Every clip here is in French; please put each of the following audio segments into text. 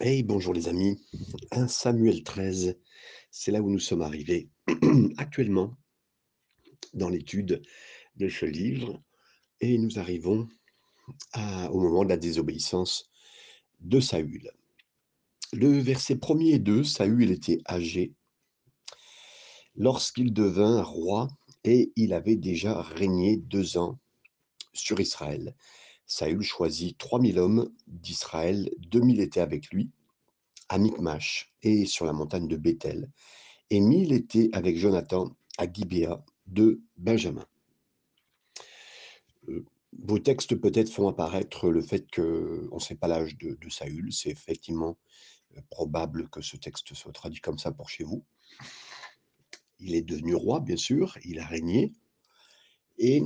Hey, bonjour les amis. 1 Samuel 13, c'est là où nous sommes arrivés actuellement dans l'étude de ce livre et nous arrivons au moment de la désobéissance de Saül. Le verset 1er et 2, Saül était âgé lorsqu'il devint roi et il avait déjà régné deux ans sur Israël. Saül choisit 3000 hommes d'Israël, 2000 étaient avec lui à Micmash et sur la montagne de Béthel, et 1000 étaient avec Jonathan à Gibéa de Benjamin. Euh, vos textes peut-être font apparaître le fait qu'on ne sait pas l'âge de, de Saül. C'est effectivement euh, probable que ce texte soit traduit comme ça pour chez vous. Il est devenu roi, bien sûr, il a régné, et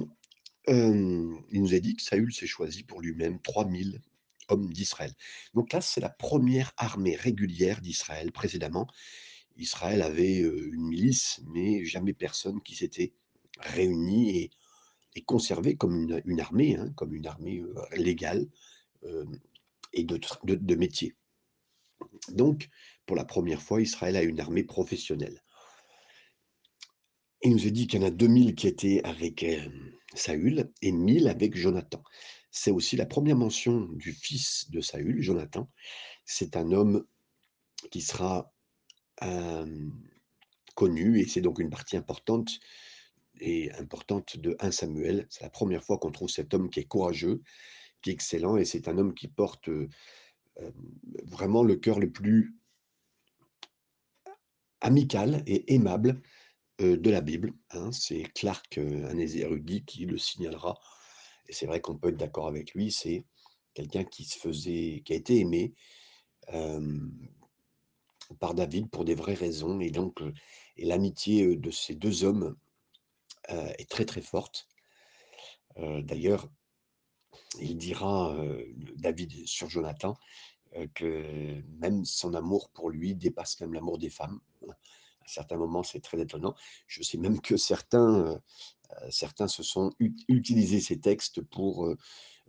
il nous a dit que Saül s'est choisi pour lui-même 3000 hommes d'Israël. Donc là, c'est la première armée régulière d'Israël. Précédemment, Israël avait une milice, mais jamais personne qui s'était réuni et, et conservé comme une, armée, hein, comme une armée légale et de, de, métier. Donc, pour la première fois, Israël a une armée professionnelle. Il nous est dit qu'il y en a 2000 qui étaient avec Saül et 1000 avec Jonathan. C'est aussi la première mention du fils de Saül, Jonathan. C'est un homme qui sera euh, connu et c'est donc une partie importante et importante de 1 Samuel. C'est la première fois qu'on trouve cet homme qui est courageux, qui est excellent et c'est un homme qui porte euh, vraiment le cœur le plus amical et aimable de la Bible. hein. C'est Clark, euh, un des érudits, qui le signalera. Et c'est vrai qu'on peut être d'accord avec lui. C'est quelqu'un qui se faisait, qui a été aimé euh, par David pour des vraies raisons. Et donc, euh, et l'amitié euh, de ces deux hommes euh, est très très forte. Euh, D'ailleurs, il dira euh, David sur Jonathan euh, que même son amour pour lui dépasse même l'amour des femmes. À certains moments, c'est très étonnant. Je sais même que certains, euh, certains se sont ut- utilisés ces textes pour euh,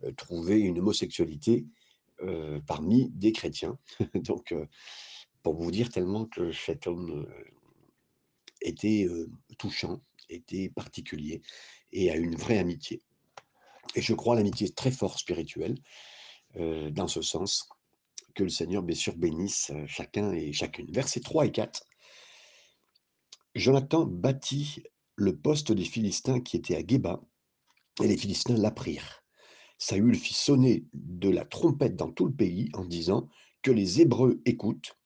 euh, trouver une homosexualité parmi des chrétiens. Donc, pour vous dire tellement que cet homme était touchant, était particulier et a une vraie amitié. Et je crois l'amitié très fort spirituelle, dans ce sens, que le Seigneur, bien sûr, bénisse chacun et chacune. Versets 3 et 4. Jonathan bâtit le poste des Philistins qui était à Géba, et les Philistins l'apprirent. Saül fit sonner de la trompette dans tout le pays en disant que les Hébreux écoutent.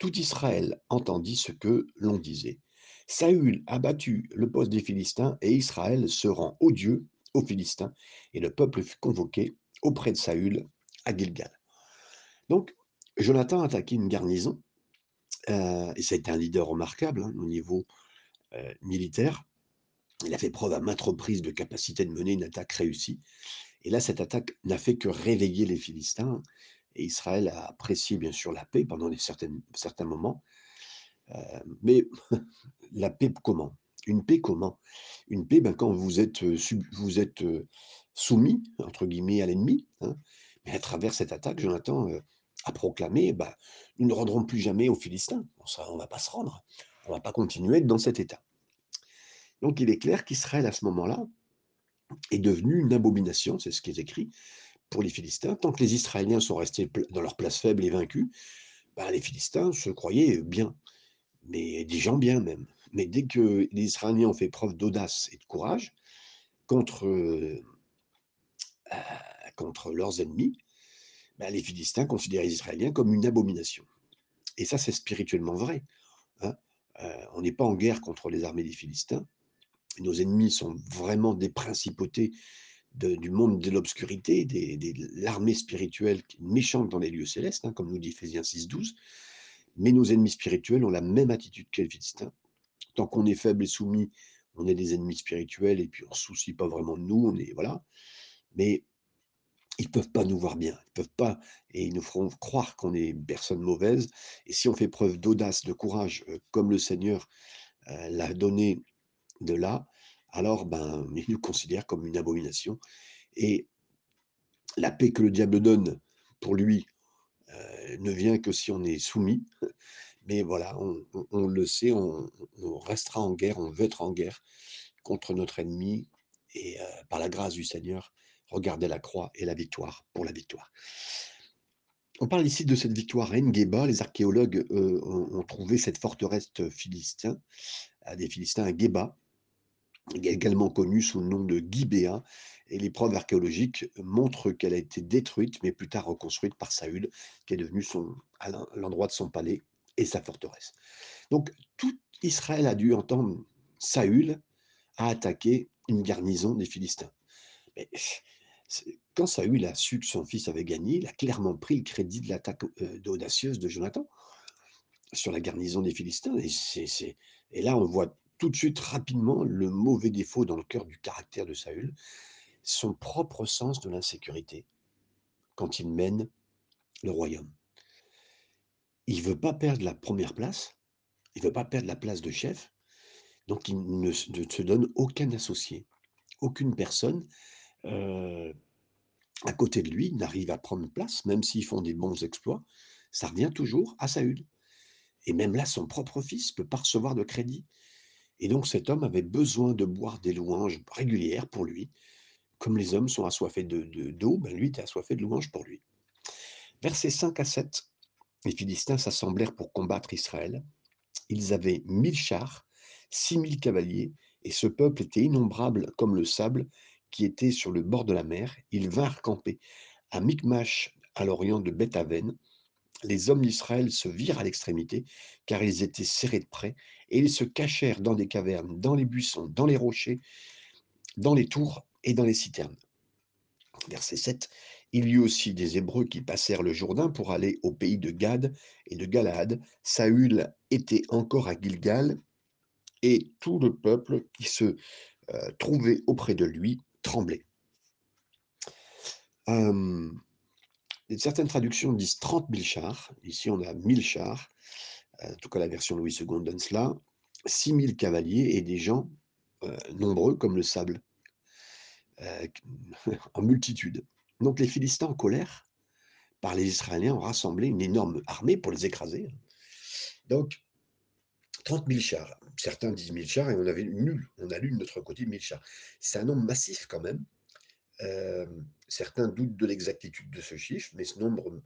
Tout Israël entendit ce que l'on disait. Saül a battu le poste des Philistins et Israël se rend odieux aux Philistins et le peuple fut convoqué auprès de Saül à Gilgal. Donc, Jonathan a attaqué une garnison et ça a été un leader remarquable hein, au niveau militaire. Il a fait preuve à maintes reprises de capacité de mener une attaque réussie. Et là, cette attaque n'a fait que réveiller les Philistins. Et Israël a apprécié bien sûr la paix pendant certains moments. Mais la paix comment? Une paix comment? Une paix, ben, quand vous êtes, soumis, entre guillemets, à l'ennemi. hein. mais à travers cette attaque, Jonathan a proclamé, ben, nous ne rendrons plus jamais aux Philistins. On ne va pas se rendre. On ne va pas continuer à dans cet état. Donc il est clair qu'Israël, à ce moment-là, est devenu une abomination, c'est ce qui est écrit, pour les Philistins. Tant que les Israéliens sont restés dans leur place faible et vaincus, ben, les Philistins se croyaient bien, mais des gens bien même. Mais dès que les Israéliens ont fait preuve d'audace et de courage contre, euh, contre leurs ennemis, ben, les Philistins considèrent les Israéliens comme une abomination. Et ça, c'est spirituellement vrai. hein. Euh, on n'est pas en guerre contre les armées des Philistins. Nos ennemis sont vraiment des principautés du monde de l'obscurité, de l'armée spirituelle méchante dans les lieux célestes, hein, comme nous dit Ephésiens 6.12. Mais nos ennemis spirituels ont la même attitude que les Philistins. Tant qu'on est faible et soumis, on est des ennemis spirituels et puis on ne se soucie pas vraiment de nous, on est voilà. Mais ils ne peuvent pas nous voir bien, ils peuvent pas, et ils nous feront croire qu'on est une personne mauvaise. Et si on fait preuve d'audace, de courage, euh, comme le Seigneur euh, l'a donné de là, alors ben, ils nous considèrent comme une abomination. Et la paix que le diable donne pour lui, euh, ne vient que si on est soumis. Mais voilà, on le sait, on restera en guerre, on veut être en guerre contre notre ennemi et par la grâce du Seigneur, regardez la croix et la victoire pour la victoire. On parle ici de cette victoire à En-Geba. Les archéologues, heu, ont trouvé cette forteresse philistin à des Philistins à Geba, également connue sous le nom de Gibéa et les preuves archéologiques montrent qu'elle a été détruite, mais plus tard reconstruite par Saül, qui est devenu l'endroit de son palais et sa forteresse. Donc tout Israël a dû entendre Saül a attaqué une garnison des Philistins. Quand Saül a su que son fils avait gagné, il a clairement pris le crédit de l'attaque, heu, audacieuse de Jonathan sur la garnison des Philistins et et là, on voit tout de suite rapidement le mauvais défaut dans le cœur du caractère de Saül, son propre sens de l'insécurité quand il mène le royaume. Il veut pas perdre la première place, il veut pas perdre la place de chef, donc il ne ne se donne aucun associé, aucune personne, heu, à côté de lui n'arrive à prendre place, même s'ils font des bons exploits, ça revient toujours à Saül et même là, son propre fils peut pas recevoir de crédit et donc cet homme avait besoin de boire des louanges régulières pour lui. Comme les hommes sont assoiffés de de d'eau, ben lui était assoiffé de louanges pour lui. Versets 5 à 7, les Philistins s'assemblèrent pour combattre Israël. Ils avaient 1000 chars, 6000 cavaliers, et ce peuple était innombrable comme le sable qui était sur le bord de la mer. Ils vinrent camper à Micmash, à l'orient de Beth-Aven. Les hommes d'Israël se virent à l'extrémité, car ils étaient serrés de près, et ils se cachèrent dans des cavernes, dans les buissons, dans les rochers, dans les tours et dans les citernes. Verset 7. Il y eut aussi des Hébreux qui passèrent le Jourdain pour aller au pays de Gad et de Galaad. Saül était encore à Gilgal et tout le peuple qui se euh, trouvait auprès de lui tremblait. Euh, certaines traductions disent 30 000 chars. Ici, on a 1000 chars. Euh, en tout cas, la version Louis II donne cela. 6 000 cavaliers et des gens euh, nombreux comme le sable, en multitude. Donc les Philistins en colère par les Israéliens ont rassemblé une énorme armée pour les écraser. Donc 30 000 chars. Certains disent 1000 chars et on avait nul. On a lu de notre côté 1000 chars. C'est un nombre massif quand même. Euh, certains doutent de l'exactitude de ce chiffre, mais ce nombre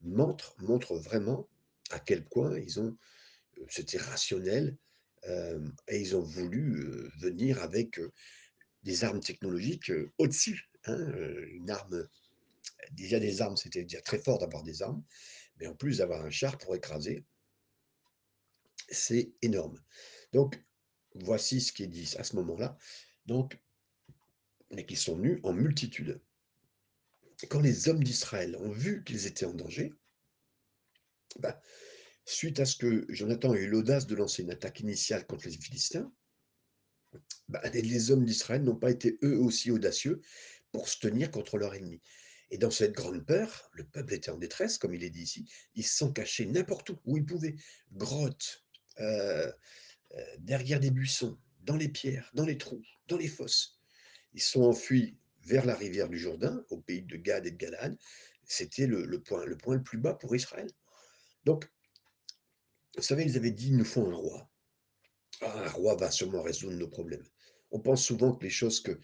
montre, vraiment à quel point ils ont, c'était rationnel, euh, et ils ont voulu euh, venir avec euh, des armes technologiques euh, au-dessus. hein, euh, une arme, déjà des armes, c'était déjà très fort d'avoir des armes, mais en plus d'avoir un char pour écraser, c'est énorme. Donc, voici ce qui est dit à ce moment-là. Donc, mais qui sont venus en multitude. Quand les hommes d'Israël ont vu qu'ils étaient en danger, bah, suite à ce que Jonathan a eu l'audace de lancer une attaque initiale contre les Philistins, bah, les- hommes d'Israël n'ont pas été eux aussi audacieux pour se tenir contre leur ennemi. Et dans cette grande peur, le peuple était en détresse, comme il est dit ici. Ils se sont cachés n'importe où, où ils pouvaient. Grottes, derrière des buissons, dans les pierres, dans les trous, dans les fosses. Ils sont enfuis vers la rivière du Jourdain, au pays de Gad et de Galad. C'était le, point, le point le plus bas pour Israël. Donc, vous savez, ils avaient dit, il nous faut un roi. Ah, un roi va sûrement résoudre nos problèmes. On pense souvent que les choses que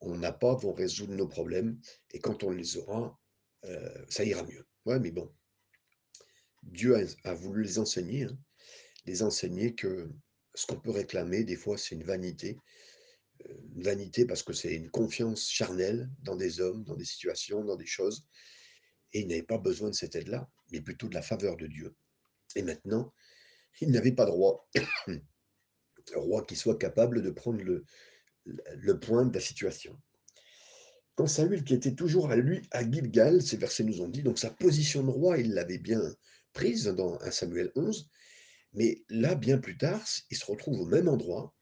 on n'a pas vont résoudre nos problèmes, et quand on les aura, euh, ça ira mieux. Ouais, mais bon, Dieu a, a voulu les enseigner, hein, les enseigner que ce qu'on peut réclamer, des fois, c'est une vanité. Euh, Une vanité parce que c'est une confiance charnelle dans des hommes, dans des situations, dans des choses, et ils n'avaient pas besoin de cette aide-là, mais plutôt de la faveur de Dieu. Et maintenant, ils n'avaient pas de roi, roi qui soit capable de prendre le, le point de la situation. Quand Saül, qui était toujours à lui à Gilgal, ces versets nous ont dit, donc sa position de roi, il l'avait bien prise dans 1 Samuel 11, mais là, bien plus tard, il se retrouve au même endroit,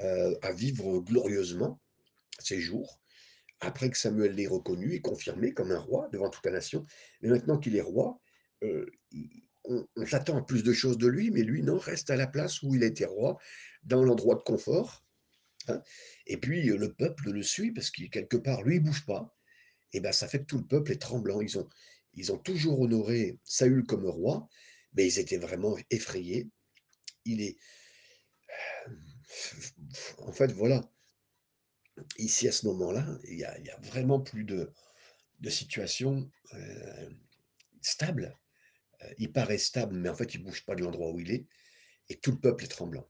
euh, à vivre glorieusement ses jours, après que Samuel l'ait reconnu et confirmé comme un roi devant toute la nation. Mais maintenant qu'il est roi, euh, on, on s'attend à plus de choses de lui, mais lui, non, reste à la place où il été roi, dans l'endroit de confort, Hein. Et puis euh, le peuple le suit parce qu'il quelque part, lui, il bouge pas. Et ben ça fait que tout le peuple est tremblant. Ils ont, Ils ont toujours honoré Saül comme roi, mais ils étaient vraiment effrayés. Il est en fait, voilà, ici, à ce moment-là, il y a vraiment plus de de situation, heu, stable. Heu, il paraît stable, mais en fait, il bouge pas de l'endroit où il est et tout le peuple est tremblant.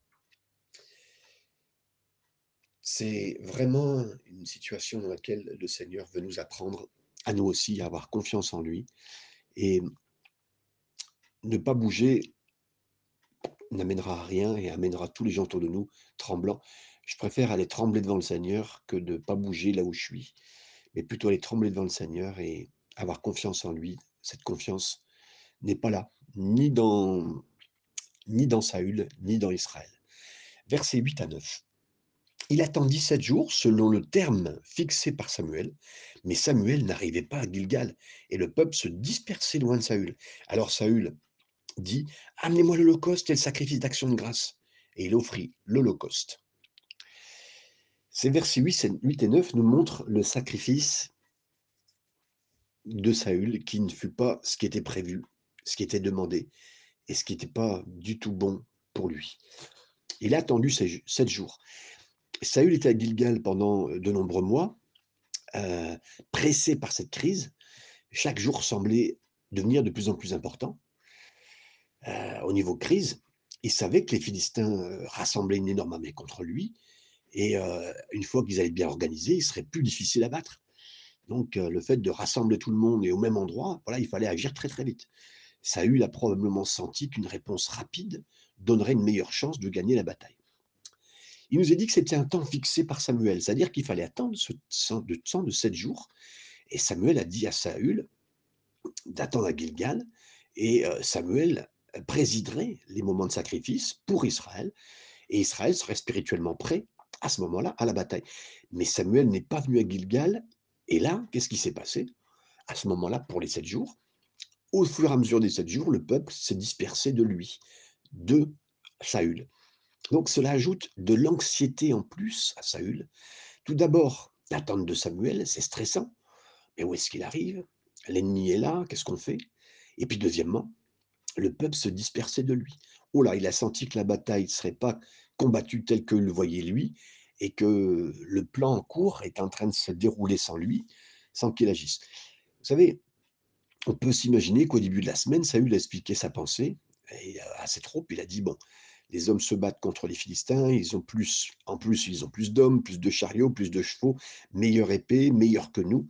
C'est vraiment une situation dans laquelle le Seigneur veut nous apprendre à nous aussi à avoir confiance en lui et ne pas bouger n'amènera à rien et amènera tous les gens autour de nous tremblants. Je préfère aller trembler devant le Seigneur que de pas bouger là où je suis, mais plutôt aller trembler devant le Seigneur et avoir confiance en lui. Cette confiance n'est pas là, ni dans ni dans Saül, ni dans Israël. Versets 8 à 9. Il attendit sept jours selon le terme fixé par Samuel, mais Samuel n'arrivait pas à Gilgal et le peuple se dispersait loin de Saül. Alors Saül dit Amenez-moi l'Holocauste et le sacrifice d'action de grâce. Et il offrit l'Holocauste. Ces versets 8 et 9 nous montrent le sacrifice de Saül qui ne fut pas ce qui était prévu, ce qui était demandé et ce qui n'était pas du tout bon pour lui. Il a attendu sept jours. Saül était à Gilgal pendant de nombreux mois, euh, pressé par cette crise. Chaque jour semblait devenir de plus en plus important. Euh, au niveau crise, il savait que les Philistins euh, rassemblaient une énorme armée contre lui, et euh, une fois qu'ils allaient bien organisés, il serait plus difficile à battre. Donc le fait de rassembler tout le monde et au même endroit, voilà, il fallait agir très très vite. Saül a probablement senti qu'une réponse rapide donnerait une meilleure chance de gagner la bataille. Il nous a dit que c'était un temps fixé par Samuel, c'est-à-dire qu'il fallait attendre ce temps de, temps de sept jours. Et Samuel a dit à Saül d'attendre à Gilgal, et Samuel présiderait les moments de sacrifice pour Israël, et Israël serait spirituellement prêt à ce moment-là à la bataille. Mais Samuel n'est pas venu à Gilgal, et là, qu'est-ce qui s'est passé? À ce moment-là, pour les sept jours, au fur et à mesure des sept jours, le peuple s'est dispersé de lui, de Saül. Donc cela ajoute de l'anxiété en plus à Saül. Tout d'abord, l'attente de Samuel, c'est stressant. Mais où est-ce qu'il arrive? L'ennemi est là, qu'est-ce qu'on fait? Et puis deuxièmement, le peuple se dispersait de lui. Oh là, il a senti que la bataille ne serait pas combattue telle que le voyait lui, et que le plan en cours est en train de se dérouler sans lui, sans qu'il agisse. Vous savez, on peut s'imaginer qu'au début de la semaine, Saül a expliqué sa pensée et à ses troupes. Il a dit bon, les hommes se battent contre les Philistins, ils ont plus, en plus, ils ont plus d'hommes, plus de chariots, plus de chevaux, meilleure épée, meilleur que nous.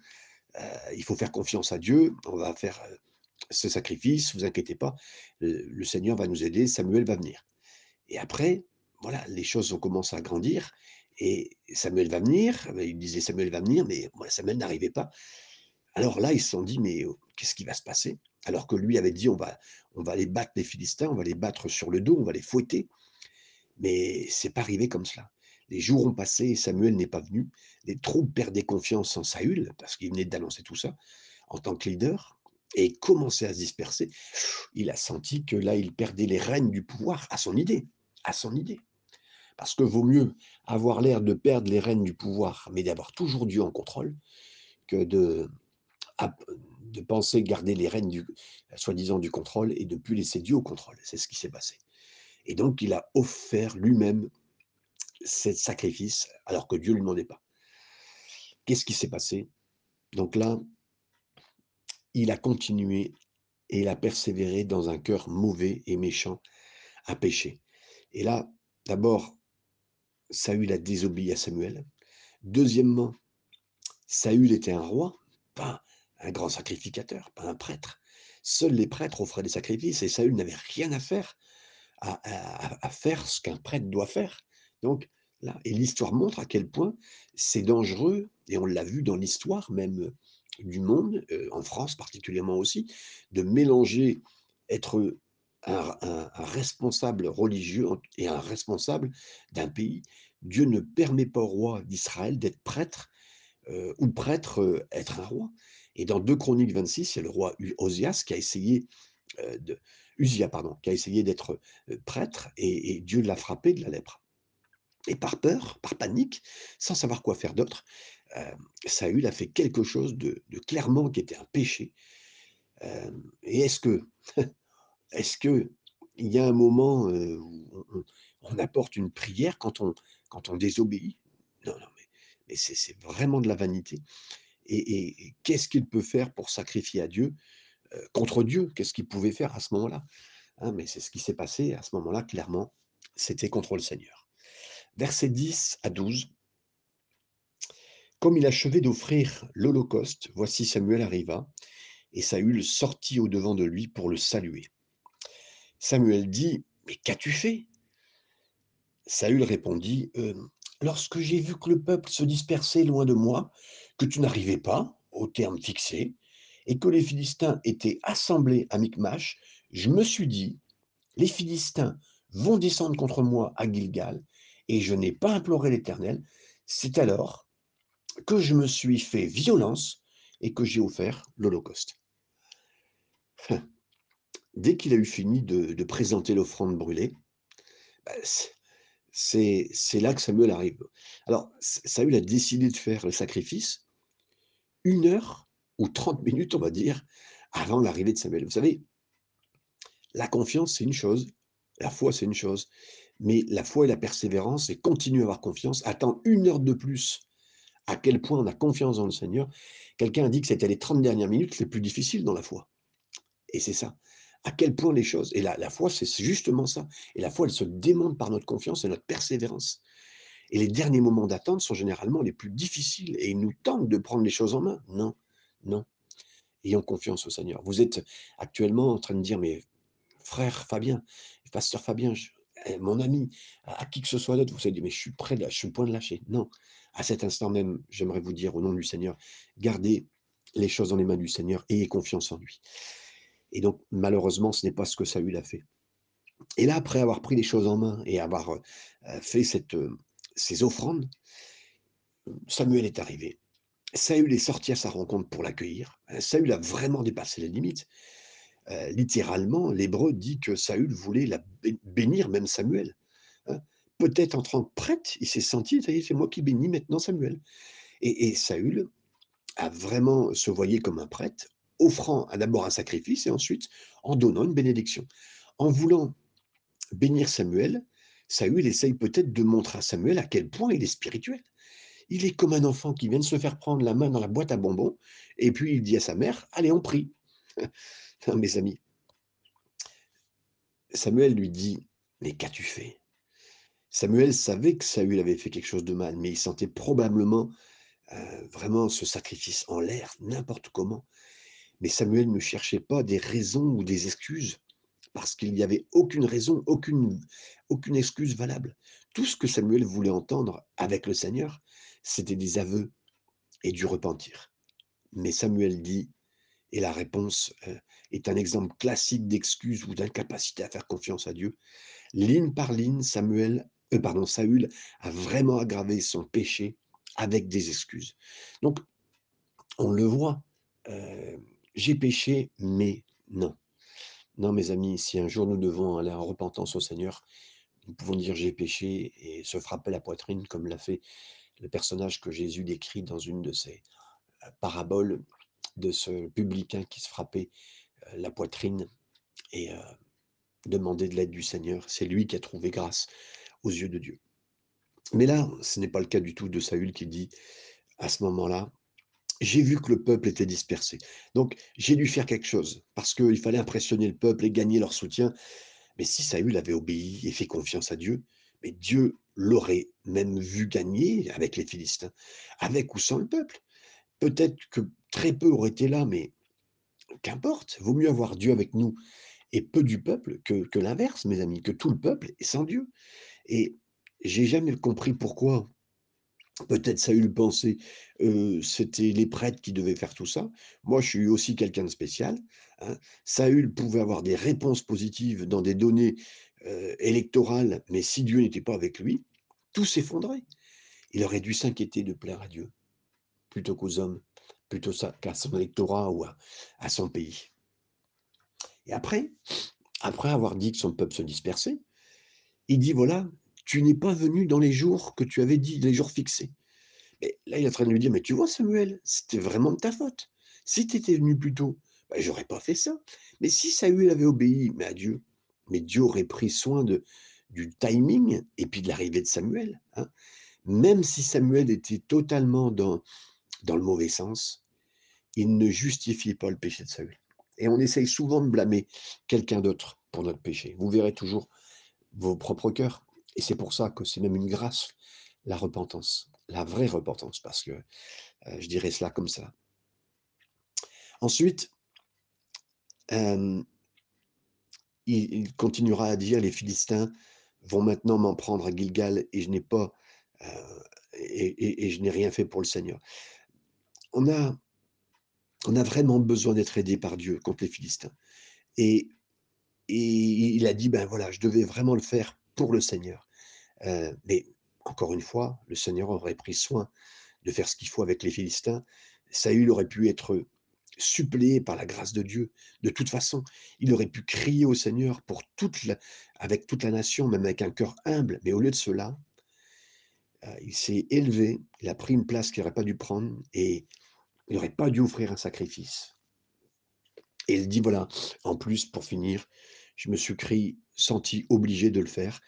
Euh, il faut faire confiance à Dieu. On va faire euh, ce sacrifice, vous inquiétez pas, le, Seigneur va nous aider, Samuel va venir. Et après, voilà, les choses ont commencé à grandir et Samuel va venir. Il disait Samuel va venir, mais voilà, Samuel n'arrivait pas. Alors là, ils se sont dit, mais oh, qu'est-ce qui va se passer? Alors que lui avait dit, on va, on va aller battre les Philistins, on va les battre sur le dos, on va les fouetter. Mais c'est pas arrivé comme cela. Les jours ont passé et Samuel n'est pas venu. Les troupes perdaient confiance en Saül, parce qu'il venait d'annoncer tout ça, en tant que leader et commençait à se disperser, il a senti que là, il perdait les rênes du pouvoir à son idée, à son idée. Parce que vaut mieux avoir l'air de perdre les rênes du pouvoir, mais d'avoir toujours Dieu en contrôle, que de, penser garder les rênes du soi-disant du contrôle et de plus laisser Dieu au contrôle. C'est ce qui s'est passé. Et donc, il a offert lui-même ce sacrifice alors que Dieu ne lui demandait pas. Qu'est-ce qui s'est passé? Donc là, il a continué et il a persévéré dans un cœur mauvais et méchant à pécher. Et là, d'abord, Saül a désobéi à Samuel. Deuxièmement, Saül était un roi, pas un grand sacrificateur, pas un prêtre. Seuls les prêtres offraient des sacrifices et Saül n'avait rien à faire à, faire ce qu'un prêtre doit faire. Donc là, et l'histoire montre à quel point c'est dangereux, et on l'a vu dans l'histoire même du monde, euh, en France particulièrement aussi, de mélanger être un, responsable religieux et un responsable d'un pays. Dieu ne permet pas au roi d'Israël d'être prêtre euh, ou prêtre euh, être un roi. Et dans 2 Chroniques 26, il y a le roi Osias qui a essayé pardon, qui a essayé d'être prêtre et, et Dieu l'a frappé de la lèpre. Et par peur, par panique, sans savoir quoi faire d'autre, Saül a fait quelque chose de, clairement qui était un péché. Et est-ce que est-ce qu'il y a un moment, où on apporte une prière quand on quand on désobéit? Non, non, mais c'est vraiment de la vanité et qu'est-ce qu'il peut faire pour sacrifier à Dieu, contre Dieu? Qu'est-ce qu'il pouvait faire à ce moment-là? Hein, mais c'est ce qui s'est passé à ce moment-là, clairement, c'était contre le Seigneur. Versets 10 à 12. Comme il achevait d'offrir l'holocauste, voici Samuel arriva, et Saül sortit au-devant de lui pour le saluer. Samuel dit: «Mais qu'as-tu fait?» Saül répondit: «Hem, lorsque j'ai vu que le peuple se dispersait loin de moi, que tu n'arrivais pas au terme fixé, et que les Philistins étaient assemblés à Michmash, je me suis dit: Les Philistins vont descendre contre moi à Gilgal, et je n'ai pas imploré l'Éternel. C'est alors que je me suis fait violence et que j'ai offert l'holocauste. Dès qu'il a eu fini de, présenter l'offrande brûlée, bah, c'est c'est là que Samuel arrive. Alors, Samuel a décidé de faire le sacrifice une heure ou 30 minutes, on va dire, avant l'arrivée de Samuel. Vous savez, la confiance, c'est une chose, la foi, c'est une chose, mais la foi et la persévérance, et continuer à avoir confiance, attendre une heure de plus à quel point on a confiance dans le Seigneur. Quelqu'un a dit que c'était les 30 dernières minutes les plus difficiles dans la foi. Et c'est ça. À quel point les choses. Et la, foi, c'est justement ça. Et la foi, elle se démontre par notre confiance et notre persévérance. Et les derniers moments d'attente sont généralement les plus difficiles et ils nous tentent de prendre les choses en main. Non, non. Ayons confiance au Seigneur. Vous êtes actuellement en train de dire, mais frère Fabien, pasteur Fabien, eh, mon ami, à, qui que ce soit d'autre, vous savez, mais je suis prêt, je suis point de lâcher. Non, à cet instant même, j'aimerais vous dire au nom du Seigneur, gardez les choses dans les mains du Seigneur, ayez confiance en lui. Et donc, malheureusement, ce n'est pas ce que Saül a fait. Et là, après avoir pris les choses en main et avoir euh, fait cette, euh, ces offrandes, Samuel est arrivé. Saül est sorti à sa rencontre pour l'accueillir. Saül a vraiment dépassé les limites. Euh, littéralement, l'hébreu dit que Saül voulait la bénir même Samuel. Peut-être en tant que prêtre, il s'est senti, c'est moi qui bénis maintenant Samuel. Et, Saül a vraiment se voyait comme un prêtre, offrant d'abord un sacrifice et ensuite en donnant une bénédiction. En voulant bénir Samuel, Saül essaye peut-être de montrer à Samuel à quel point il est spirituel. Il est comme un enfant qui vient de se faire prendre la main dans la boîte à bonbons, et puis il dit à sa mère, allez, on prie. mes amis. Samuel lui dit, mais qu'as-tu fait? Samuel savait que Saül avait fait quelque chose de mal, mais il sentait probablement euh, vraiment ce sacrifice en l'air, n'importe comment. Mais Samuel ne cherchait pas des raisons ou des excuses, parce qu'il n'y avait aucune raison, aucune, aucune excuse valable. Tout ce que Samuel voulait entendre avec le Seigneur, c'était des aveux et du repentir. Mais Samuel dit, et la réponse euh, est un exemple classique d'excuse ou d'incapacité à faire confiance à Dieu. Ligne par ligne, Samuel, euh, pardon, Saül a vraiment aggravé son péché avec des excuses. Donc, on le voit, euh, j'ai péché, mais non. Non, mes amis, si un jour nous devons aller en repentance au Seigneur, nous pouvons dire j'ai péché et se frapper la poitrine comme l'a fait le personnage que Jésus décrit dans une de ses paraboles de ce publicain qui se frappait euh, la poitrine et euh, demandait de l'aide du Seigneur. C'est lui qui a trouvé grâce aux yeux de Dieu. Mais là, ce n'est pas le cas du tout de Saül qui dit à ce moment-là, j'ai vu que le peuple était dispersé. Donc, j'ai dû faire quelque chose parce qu'il fallait impressionner le peuple et gagner leur soutien. Mais si Saül avait obéi et fait confiance à Dieu, mais Dieu l'aurait même vu gagner avec les Philistins, avec ou sans le peuple. Peut-être que très peu auraient été là, mais qu'importe, vaut mieux avoir Dieu avec nous et peu du peuple que, que l'inverse, mes amis, que tout le peuple est sans Dieu. Et j'ai jamais compris pourquoi. Peut-être Saül pensait euh, c'était les prêtres qui devaient faire tout ça. Moi, je suis aussi quelqu'un de spécial. Hein. Saül pouvait avoir des réponses positives dans des données euh, électorales, mais si Dieu n'était pas avec lui, tout s'effondrait. Il aurait dû s'inquiéter de plaire à Dieu plutôt qu'aux hommes, plutôt qu'à son électorat ou à, son pays. Et après, après avoir dit que son peuple se dispersait, il dit, voilà, tu n'es pas venu dans les jours que tu avais dit, les jours fixés. Mais là, il est en train de lui dire, mais tu vois, Samuel, c'était vraiment de ta faute. Si tu étais venu plus tôt, bah, j'aurais pas fait ça. Mais si Saül avait obéi, mais à Dieu, mais Dieu aurait pris soin de, du timing et puis de l'arrivée de Samuel. Hein. Même si Samuel était totalement dans, dans le mauvais sens, il ne justifie pas le péché de Saül. Et on essaye souvent de blâmer quelqu'un d'autre pour notre péché. Vous verrez toujours vos propres cœurs. Et c'est pour ça que c'est même une grâce, la repentance, la vraie repentance, parce que euh, je dirais cela comme ça. Ensuite, il, continuera à dire les Philistins vont maintenant m'en prendre à Gilgal et je n'ai pas euh, et, je n'ai rien fait pour le Seigneur. On a, on a vraiment besoin d'être aidé par Dieu contre les Philistins. Et, et il a dit ben voilà, je devais vraiment le faire pour le Seigneur. Euh, mais encore une fois, le Seigneur aurait pris soin de faire ce qu'il faut avec les Philistins. Saül aurait pu être suppléé par la grâce de Dieu. De toute façon, il aurait pu crier au Seigneur pour toute la, avec toute la nation, même avec un cœur humble. Mais au lieu de cela, euh, il s'est élevé, il a pris une place qu'il n'aurait pas dû prendre et il n'aurait pas dû offrir un sacrifice. Et il dit, voilà, en plus, pour finir, je me suis senti obligé de le faire.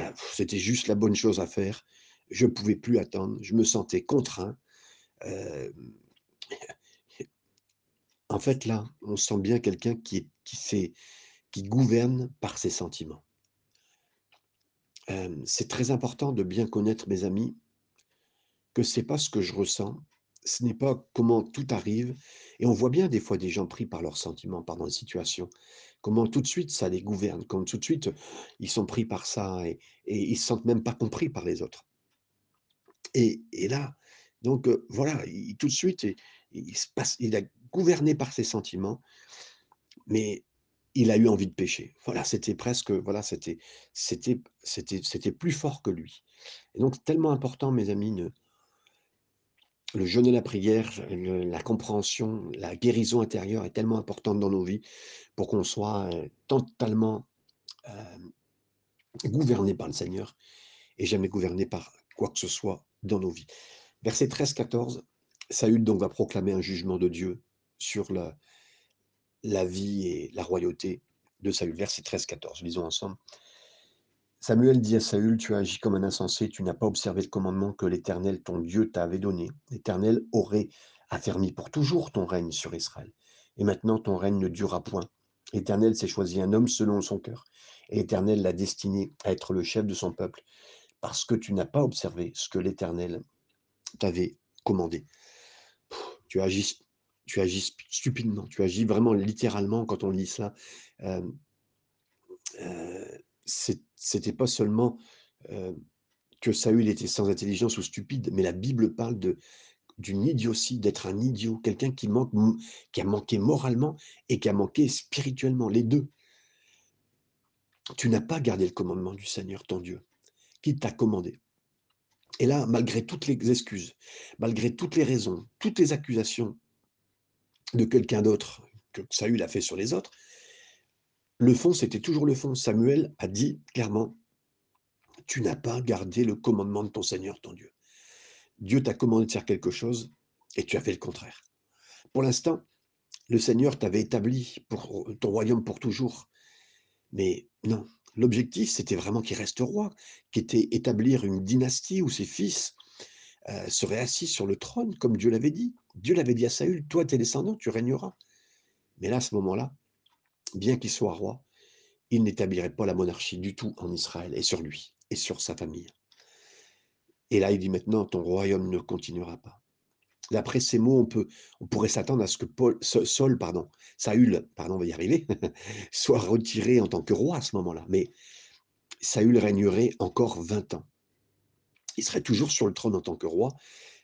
Euh, c'était juste la bonne chose à faire. Je ne pouvais plus attendre. Je me sentais contraint. Euh, en fait, là, on sent bien quelqu'un qui, gouverne par ses sentiments. c'est très important de bien connaître, mes amis, que c'est pas ce que je ressens, ce n'est pas comment tout arrive. Et on voit bien des fois des gens pris par leurs sentiments, par une situation, comment tout de suite ça les gouverne, comme tout de suite ils sont pris par ça et, et ils se sentent même pas compris par les autres. Et, là, donc voilà, il, tout de suite, il, se passe, il a gouverné par ses sentiments, mais il a eu envie de pécher. Voilà, c'était presque, voilà, c'était, c'était, c'était, c'était plus fort que lui. Et donc, tellement important, mes amis, le jeûne et la prière, la compréhension, la guérison intérieure est tellement importante dans nos vies pour qu'on soit euh, totalement euh, gouverné par le Seigneur et jamais gouverné par quoi que ce soit dans nos vies. Verset 13-14, Saül donc va proclamer un jugement de Dieu sur la, la vie et la royauté de Saül. Verset 13-14, lisons ensemble. Samuel dit à Saül, tu as agi comme un insensé, tu n'as pas observé le commandement que l'Éternel, ton Dieu, t'avait donné. L'Éternel aurait affermi pour toujours ton règne sur Israël. Et maintenant, ton règne ne durera point. L'Éternel s'est choisi un homme selon son cœur. Et l'Éternel l'a destiné à être le chef de son peuple, parce que tu n'as pas observé ce que l'Éternel t'avait commandé. Tu agis tu stupidement, tu agis vraiment littéralement quand on lit cela. Euh, euh, c'était pas seulement euh, que Saül était sans intelligence ou stupide, mais la Bible parle d'une idiotie, d'être un idiot, quelqu'un qui manque, qui a manqué moralement et qui a manqué spirituellement, les deux. Tu n'as pas gardé le commandement du Seigneur, ton Dieu, qui t'a commandé. Et là, malgré toutes les excuses, malgré toutes les raisons, toutes les accusations de quelqu'un d'autre que Saül a fait sur les autres, le fond, c'était toujours le fond. Samuel a dit clairement, tu n'as pas gardé le commandement de ton Seigneur, ton Dieu. Dieu t'a commandé de faire quelque chose et tu as fait le contraire. Pour l'instant, le Seigneur t'avait établi pour ton royaume pour toujours. Mais non, l'objectif, c'était vraiment qu'il reste roi, qui était établir une dynastie où ses fils euh, seraient assis sur le trône, comme Dieu l'avait dit. Dieu l'avait dit à Saül, toi, tes descendants, tu régneras. Mais là, à ce moment-là, bien qu'il soit roi, il n'établirait pas la monarchie du tout en Israël et sur lui et sur sa famille. Et là, il dit maintenant, ton royaume ne continuera pas. D'après ces mots, on, pourrait s'attendre à ce que Saul, pardon, Saül, pardon, on va y arriver, soit retiré en tant que roi à ce moment-là. Mais Saül régnerait encore 20 ans. Il serait toujours sur le trône en tant que roi,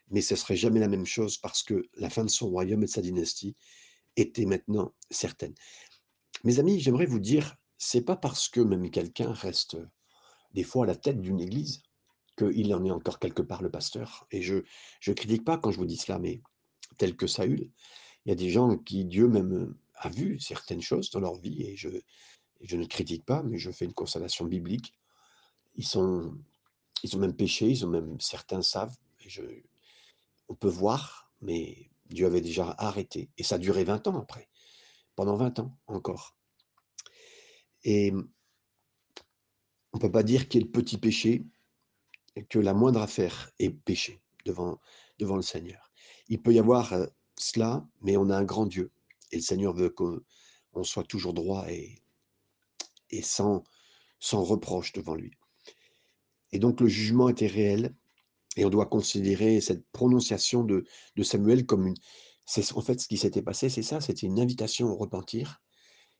mais ce serait jamais la même chose parce que la fin de son royaume et de sa dynastie était maintenant certaine. Mes amis, j'aimerais vous dire, c'est pas parce que même quelqu'un reste des fois à la tête d'une église qu'il en est encore quelque part le pasteur. Et je ne critique pas quand je vous dis cela, mais tel que Saül, il y a des gens qui Dieu même a vu certaines choses dans leur vie et je, je ne critique pas, mais je fais une constatation biblique. Ils sont, ils ont même péché, ils ont même certains savent. Et on peut voir, mais Dieu avait déjà arrêté. Et ça a duré 20 ans après. Pendant 20 ans encore. Et on ne peut pas dire qu'il y ait le petit péché, que la moindre affaire est péché devant, le Seigneur. Il peut y avoir euh, cela, mais on a un grand Dieu. Et le Seigneur veut qu'on soit toujours droit et, sans, reproche devant lui. Et donc le jugement était réel, et on doit considérer cette prononciation de Samuel comme une... C'est en fait ce qui s'était passé, c'est ça, c'était une invitation au repentir.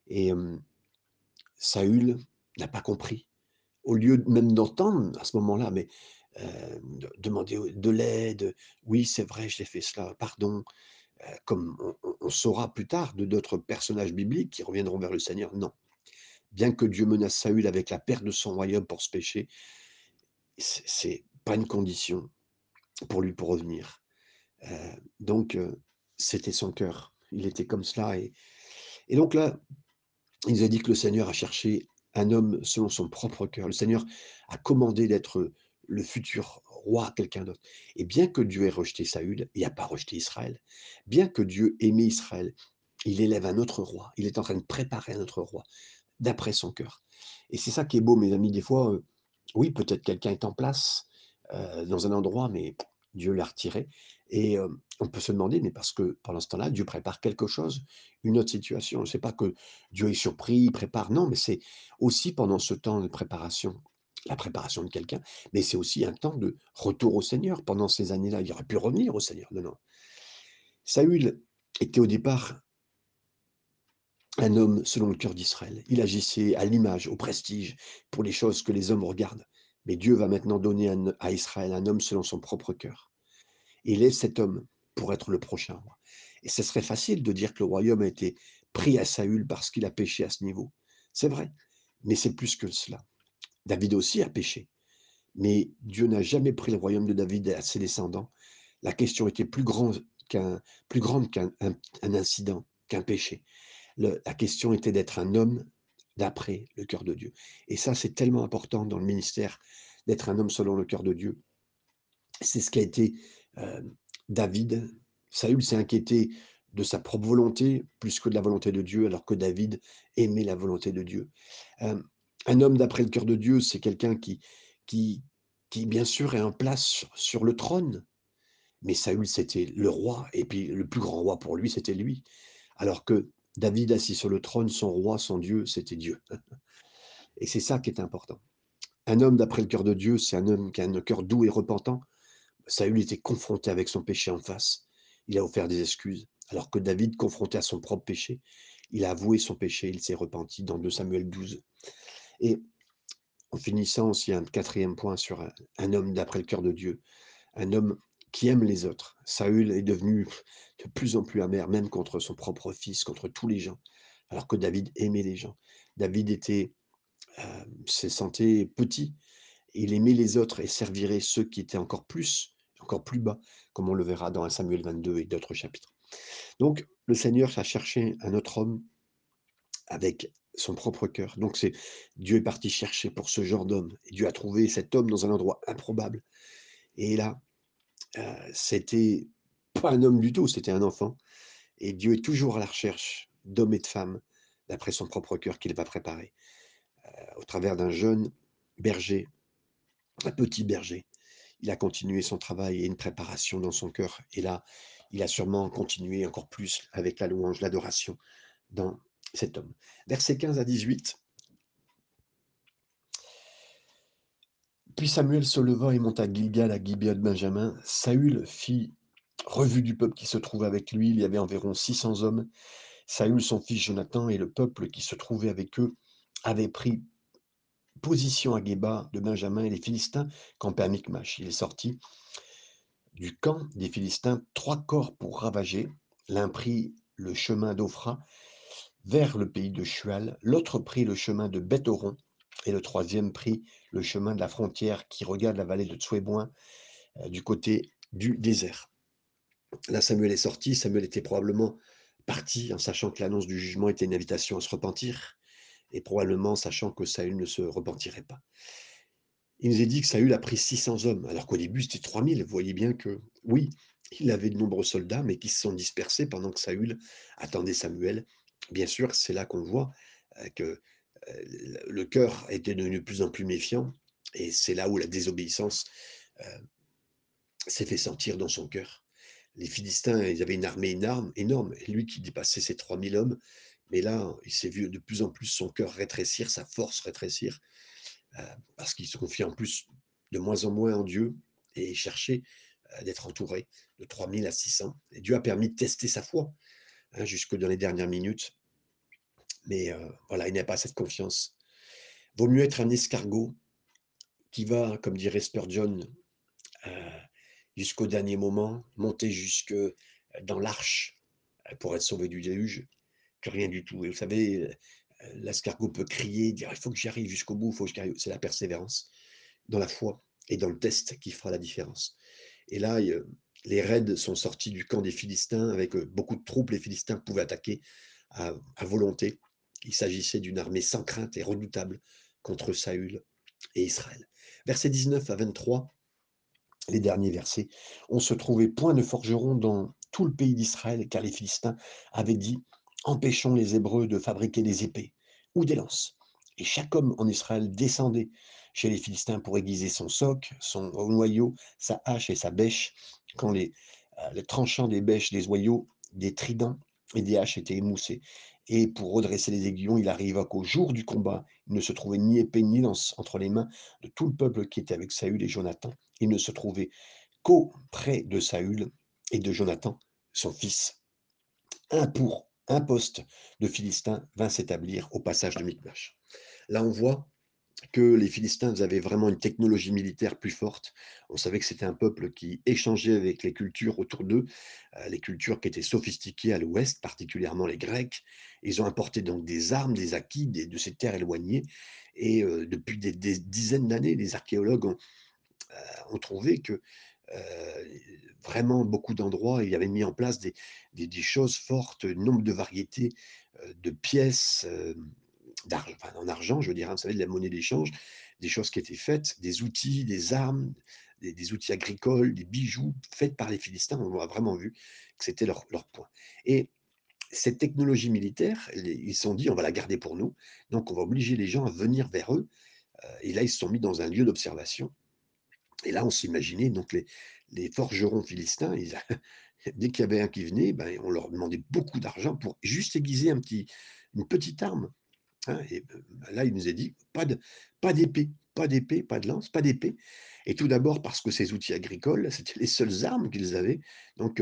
Et Saül n'a pas compris. Au lieu même d'entendre à ce moment-là, mais demander de l'aide, oui, c'est vrai, j'ai fait cela, pardon, comme on, saura plus tard de d'autres personnages bibliques qui reviendront vers le Seigneur, non. Bien que Dieu menace Saül avec la perte de son royaume pour ce péché, c'est pas une condition pour lui pour revenir. donc, c'était son cœur. Il était comme cela. Et, donc là, il nous a dit que le Seigneur a cherché un homme selon son propre cœur. Le Seigneur a commandé d'être le futur roi quelqu'un d'autre. Et bien que Dieu ait rejeté Saül, il n'a pas rejeté Israël. Bien que Dieu aimait Israël, il élève un autre roi. Il est en train de préparer un autre roi d'après son cœur. Et c'est ça qui est beau, mes amis. Des fois, euh, oui, peut-être quelqu'un est en place euh, dans un endroit, mais Dieu l'a retiré. Et on peut se demander, mais parce que pendant ce temps-là, Dieu prépare quelque chose, une autre situation. Ce n'est pas que Dieu est surpris, il prépare. Non, mais c'est aussi pendant ce temps de préparation, la préparation de quelqu'un, mais c'est aussi un temps de retour au Seigneur. Pendant ces années-là, il aurait pu revenir au Seigneur. Non, non. Saül était au départ un homme selon le cœur d'Israël. Il agissait à l'image, au prestige, pour les choses que les hommes regardent. Mais Dieu va maintenant donner à Israël un homme selon son propre cœur. Il est cet homme pour être le prochain roi. Et ce serait facile de dire que le royaume a été pris à Saül parce qu'il a péché à ce niveau. C'est vrai, mais c'est plus que cela. David aussi a péché. Mais Dieu n'a jamais pris le royaume de David à ses descendants. La question était plus grande qu'un incident, qu'un péché. la question était d'être un homme d'après le cœur de Dieu. Et ça, c'est tellement important dans le ministère d'être un homme selon le cœur de Dieu. C'est ce qui a été euh, David. Saül s'est inquiété de sa propre volonté plus que de la volonté de Dieu, alors que David aimait la volonté de Dieu. Euh, un homme d'après le cœur de Dieu, c'est quelqu'un qui, qui, qui, bien sûr, est en place sur le trône. Mais Saül, c'était le roi, et puis le plus grand roi pour lui, c'était lui. Alors que David, assis sur le trône, son roi, son Dieu, c'était Dieu. Et c'est ça qui est important. Un homme d'après le cœur de Dieu, c'est un homme qui a un cœur doux et repentant. Saül était confronté avec son péché en face. Il a offert des excuses. Alors que David, confronté à son propre péché, il a avoué son péché, il s'est repenti dans 2 Samuel 12. Et en finissant aussi un quatrième point sur un, homme d'après le cœur de Dieu, un homme qui aime les autres. Saül est devenu de plus en plus amer, même contre son propre fils, contre tous les gens, alors que David aimait les gens. David était, euh, se sentait petit, il aimait les autres et servirait ceux qui étaient encore plus, encore plus bas, comme on le verra dans 1 Samuel 22 et d'autres chapitres. Donc, le Seigneur a cherché un autre homme avec son propre cœur. Donc, c'est Dieu est parti chercher pour ce genre d'homme. Dieu a trouvé cet homme dans un endroit improbable. Et là, euh, c'était pas un homme du tout, c'était un enfant. Et Dieu est toujours à la recherche d'hommes et de femmes, d'après son propre cœur qu'il va préparer, euh, au travers d'un jeune berger, un petit berger. Il a continué son travail et une préparation dans son cœur. Et là, il a sûrement continué encore plus avec la louange, l'adoration dans cet homme. Versets 15 à 18. Puis Samuel se leva et monta à Gilgal à Gibeah de Benjamin. Saül fit revue du peuple qui se trouvait avec lui. Il y avait environ 600 hommes. Saül, son fils Jonathan et le peuple qui se trouvait avec eux avaient pris position à Geba de Benjamin et les Philistins campaient à Micmash. Il est sorti du camp des Philistins trois corps pour ravager. L'un prit le chemin d'Ophra vers le pays de Shual, l'autre prit le chemin de Bethoron et le troisième prit le chemin de la frontière qui regarde la vallée de Tsouébouin euh, du côté du désert. Là, Samuel est sorti. Samuel était probablement parti en sachant que l'annonce du jugement était une invitation à se repentir et probablement sachant que Saül ne se repentirait pas. Il nous est dit que Saül a pris 600 hommes, alors qu'au début c'était 3000. Vous voyez bien que, oui, il avait de nombreux soldats, mais qui se sont dispersés pendant que Saül attendait Samuel Bien sûr, c'est là qu'on voit, heu, que, le cœur était devenu de plus en plus méfiant et c'est là où la désobéissance, heu, s'est fait sentir dans son cœur. Les Philistins, ils avaient une armée énorme énorme lui qui dépassait ses 3000 hommes, mais là, il s'est vu de plus en plus son cœur rétrécir, sa force rétrécir, heu, parce qu'il se confiait en plus de moins en moins en Dieu et cherchait, heu, d'être entouré de 3000 à 600 et Dieu a permis de tester sa foi, hein, jusque dans les dernières minutes. Mais voilà, il n'a pas cette confiance. Vaut mieux être un escargot qui va, comme dirait Spurgeon, heu, jusqu'au dernier moment, monter jusque, dans l'arche, pour être sauvé du déluge, que rien du tout et vous savez, l'escargot peut crier, dire: «Il faut que j'y arrive jusqu'au bout, faut que j'y arrive». C'est la persévérance dans la foi et dans le test qui fera la différence et là, les raids sont sortis du camp des Philistins avec, beaucoup de troupes. Les Philistins pouvaient attaquer à volonté. Il s'agissait d'une armée sans crainte et redoutable contre Saül et Israël. Versets 19 à 23, les derniers versets: «On se trouvait point de forgerons dans tout le pays d'Israël, car les Philistins avaient dit: "Empêchons les Hébreux de fabriquer des épées ou des lances." Et chaque homme en Israël descendait chez les Philistins pour aiguiser son soc, son noyau, sa hache et sa bêche, quand les, heu, les tranchants des bêches, des oyaux, des tridents et des haches étaient émoussés. Et pour redresser les aiguillons, il arriva qu'au jour du combat, il ne se trouvait ni épée ni lance entre les mains de tout le peuple qui était avec Saül et Jonathan. Il ne se trouvait qu'auprès de Saül et de Jonathan, son fils, un pour un poste de Philistins vint s'établir au passage de Michmash. Là, on voit que les Philistins avaient vraiment une technologie militaire plus forte. On savait que c'était un peuple qui échangeait avec les cultures autour d'eux, heu, les cultures qui étaient sophistiquées à l'ouest, particulièrement les Grecs. Ils ont apporté donc des armes, des acquis de ces terres éloignées et heu, depuis des dizaines d'années, les archéologues ont, ont trouvé que, vraiment beaucoup d'endroits, ils avaient mis en place des des choses fortes, nombre de variétés, de pièces, enfin en argent, je veux dire, hein, vous savez, de la monnaie d'échange, des choses qui étaient faites, des outils, des armes, des outils agricoles, des bijoux faits par les Philistins. On a vraiment vu que c'était leur leur point et cette technologie militaire, ils se sont dit: «On va la garder pour nous, donc on va obliger les gens à venir vers eux», heu et là, ils se sont mis dans un lieu d'observation et là, on s'imaginait donc les les forgerons philistins, dès qu'il y avait un qui venait, ben, on leur demandait beaucoup d'argent pour juste aiguiser un petit une petite arme, hein et heu, là, il nous a dit: «Pas d'épée, pas d'épée, pas de lance, pas d'épée» et tout d'abord parce que ces outils agricoles, c'était les seules armes qu'ils avaient donc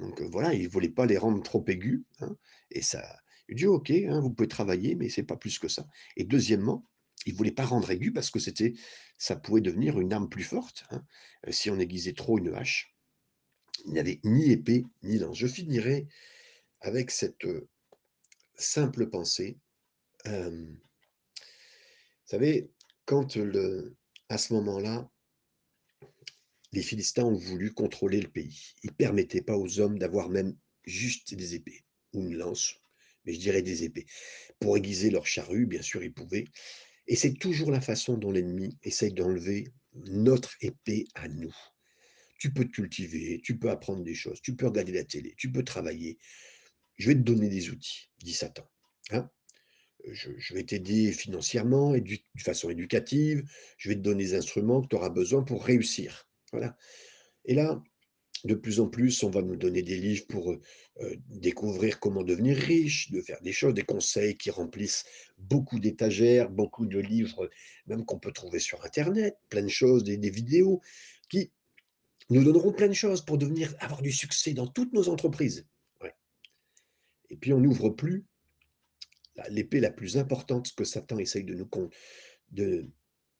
donc heu, voilà, ils ne voulaient pas les rendre trop aigus, hein et ça il dit: «OK, hein, vous pouvez travailler, mais c'est pas plus que ça» et deuxièmement, ils ne voulaient pas rendre aigu parce que c'était ça pouvait devenir une arme plus forte, heu, si on aiguisait trop une hache. Il n'y avait ni épée, ni lance. Je finirai avec cette, simple pensée, vous savez, quand le à ce moment-là, les Philistins ont voulu contrôler le pays. Ils permettaient pas aux hommes d'avoir même juste des épées ou une lance, mais je dirais des épées. Pour aiguiser leurs charrues, bien sûr, ils pouvaient et c'est toujours la façon dont l'ennemi essaye d'enlever notre épée à nous. Tu peux te cultiver, tu peux apprendre des choses, tu peux regarder la télé, tu peux travailler. Je vais te donner des outils, dit Satan, hein. Je vais t'aider financièrement, édu de façon éducative, je vais te donner les instruments que tu auras besoin pour réussir. Voilà et là, de plus en plus, on va nous donner des livres pour, heu heu, découvrir comment devenir riche, de faire des choses, des conseils qui remplissent beaucoup d'étagères, beaucoup de livres, même qu'on peut trouver sur internet, plein de choses, des vidéos qui nous donneront plein de choses pour devenir avoir du succès dans toutes nos entreprises. Et puis on n'ouvre plus l'épée la plus importante que Satan essaye de nous de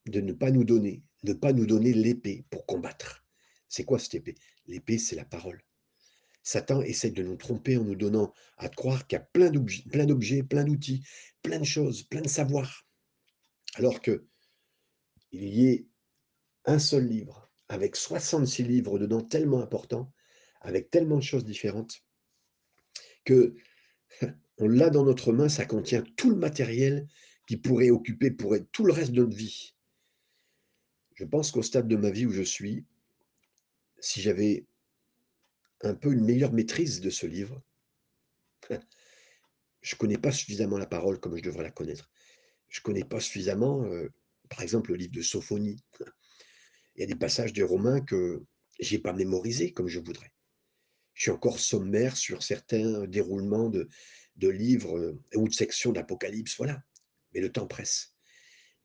de ne pas nous donner, ne pas nous donner l'épée pour combattre. C'est quoi cette épée? L'épée, c'est la parole. Satan essaie de nous tromper en nous donnant à croire qu'il y a plein d'obj plein d'objets, plein d'outils, plein de choses, plein de savoirs, alors qu'il y ait un seul livre avec 66 livres dedans tellement importants, avec tellement de choses différentes que on l'a dans notre main, ça contient tout le matériel qui pourrait occuper tout le reste de notre vie. Je pense qu'au stade de ma vie où je suis, si j'avais un peu une meilleure maîtrise de ce livre, je connais pas suffisamment la parole comme je devrais la connaître. Je connais pas suffisamment, heu, par exemple, le livre de Sophonie. Il y a des passages de Romains que j'ai pas mémorisés comme je voudrais. Je suis encore sommaire sur certains déroulements de de livres, heu, ou de sections d'Apocalypse, voilà. Mais le temps presse.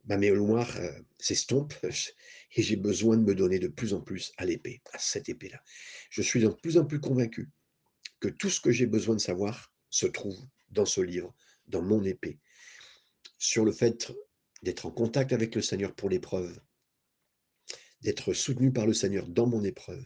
Ma mémoire, heu, s'estompe et j'ai besoin de me donner de plus en plus à l'épée, à cette épée-là. Je suis de plus en plus convaincu que tout ce que j'ai besoin de savoir se trouve dans ce livre, dans mon épée. Sur le fait d'être en contact avec le Seigneur pour l'épreuve d'être soutenu par le Seigneur dans mon épreuve,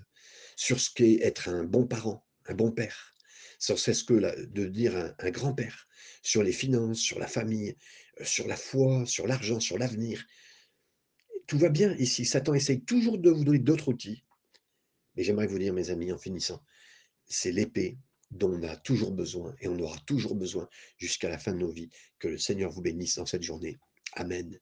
sur ce qu'est être un bon parent, un bon père, sur c'est ce que de devenir un un grand-père, sur les finances, sur la famille, heu, sur la foi, sur l'argent, sur l'avenir. Tout va bien ici. Satan essaye toujours de vous donner d'autres outils. Mais j'aimerais vous dire, mes amis, en finissant, c'est l'épée dont on a toujours besoin et on aura toujours besoin jusqu'à la fin de nos vies. Que le Seigneur vous bénisse dans cette journée. Amen.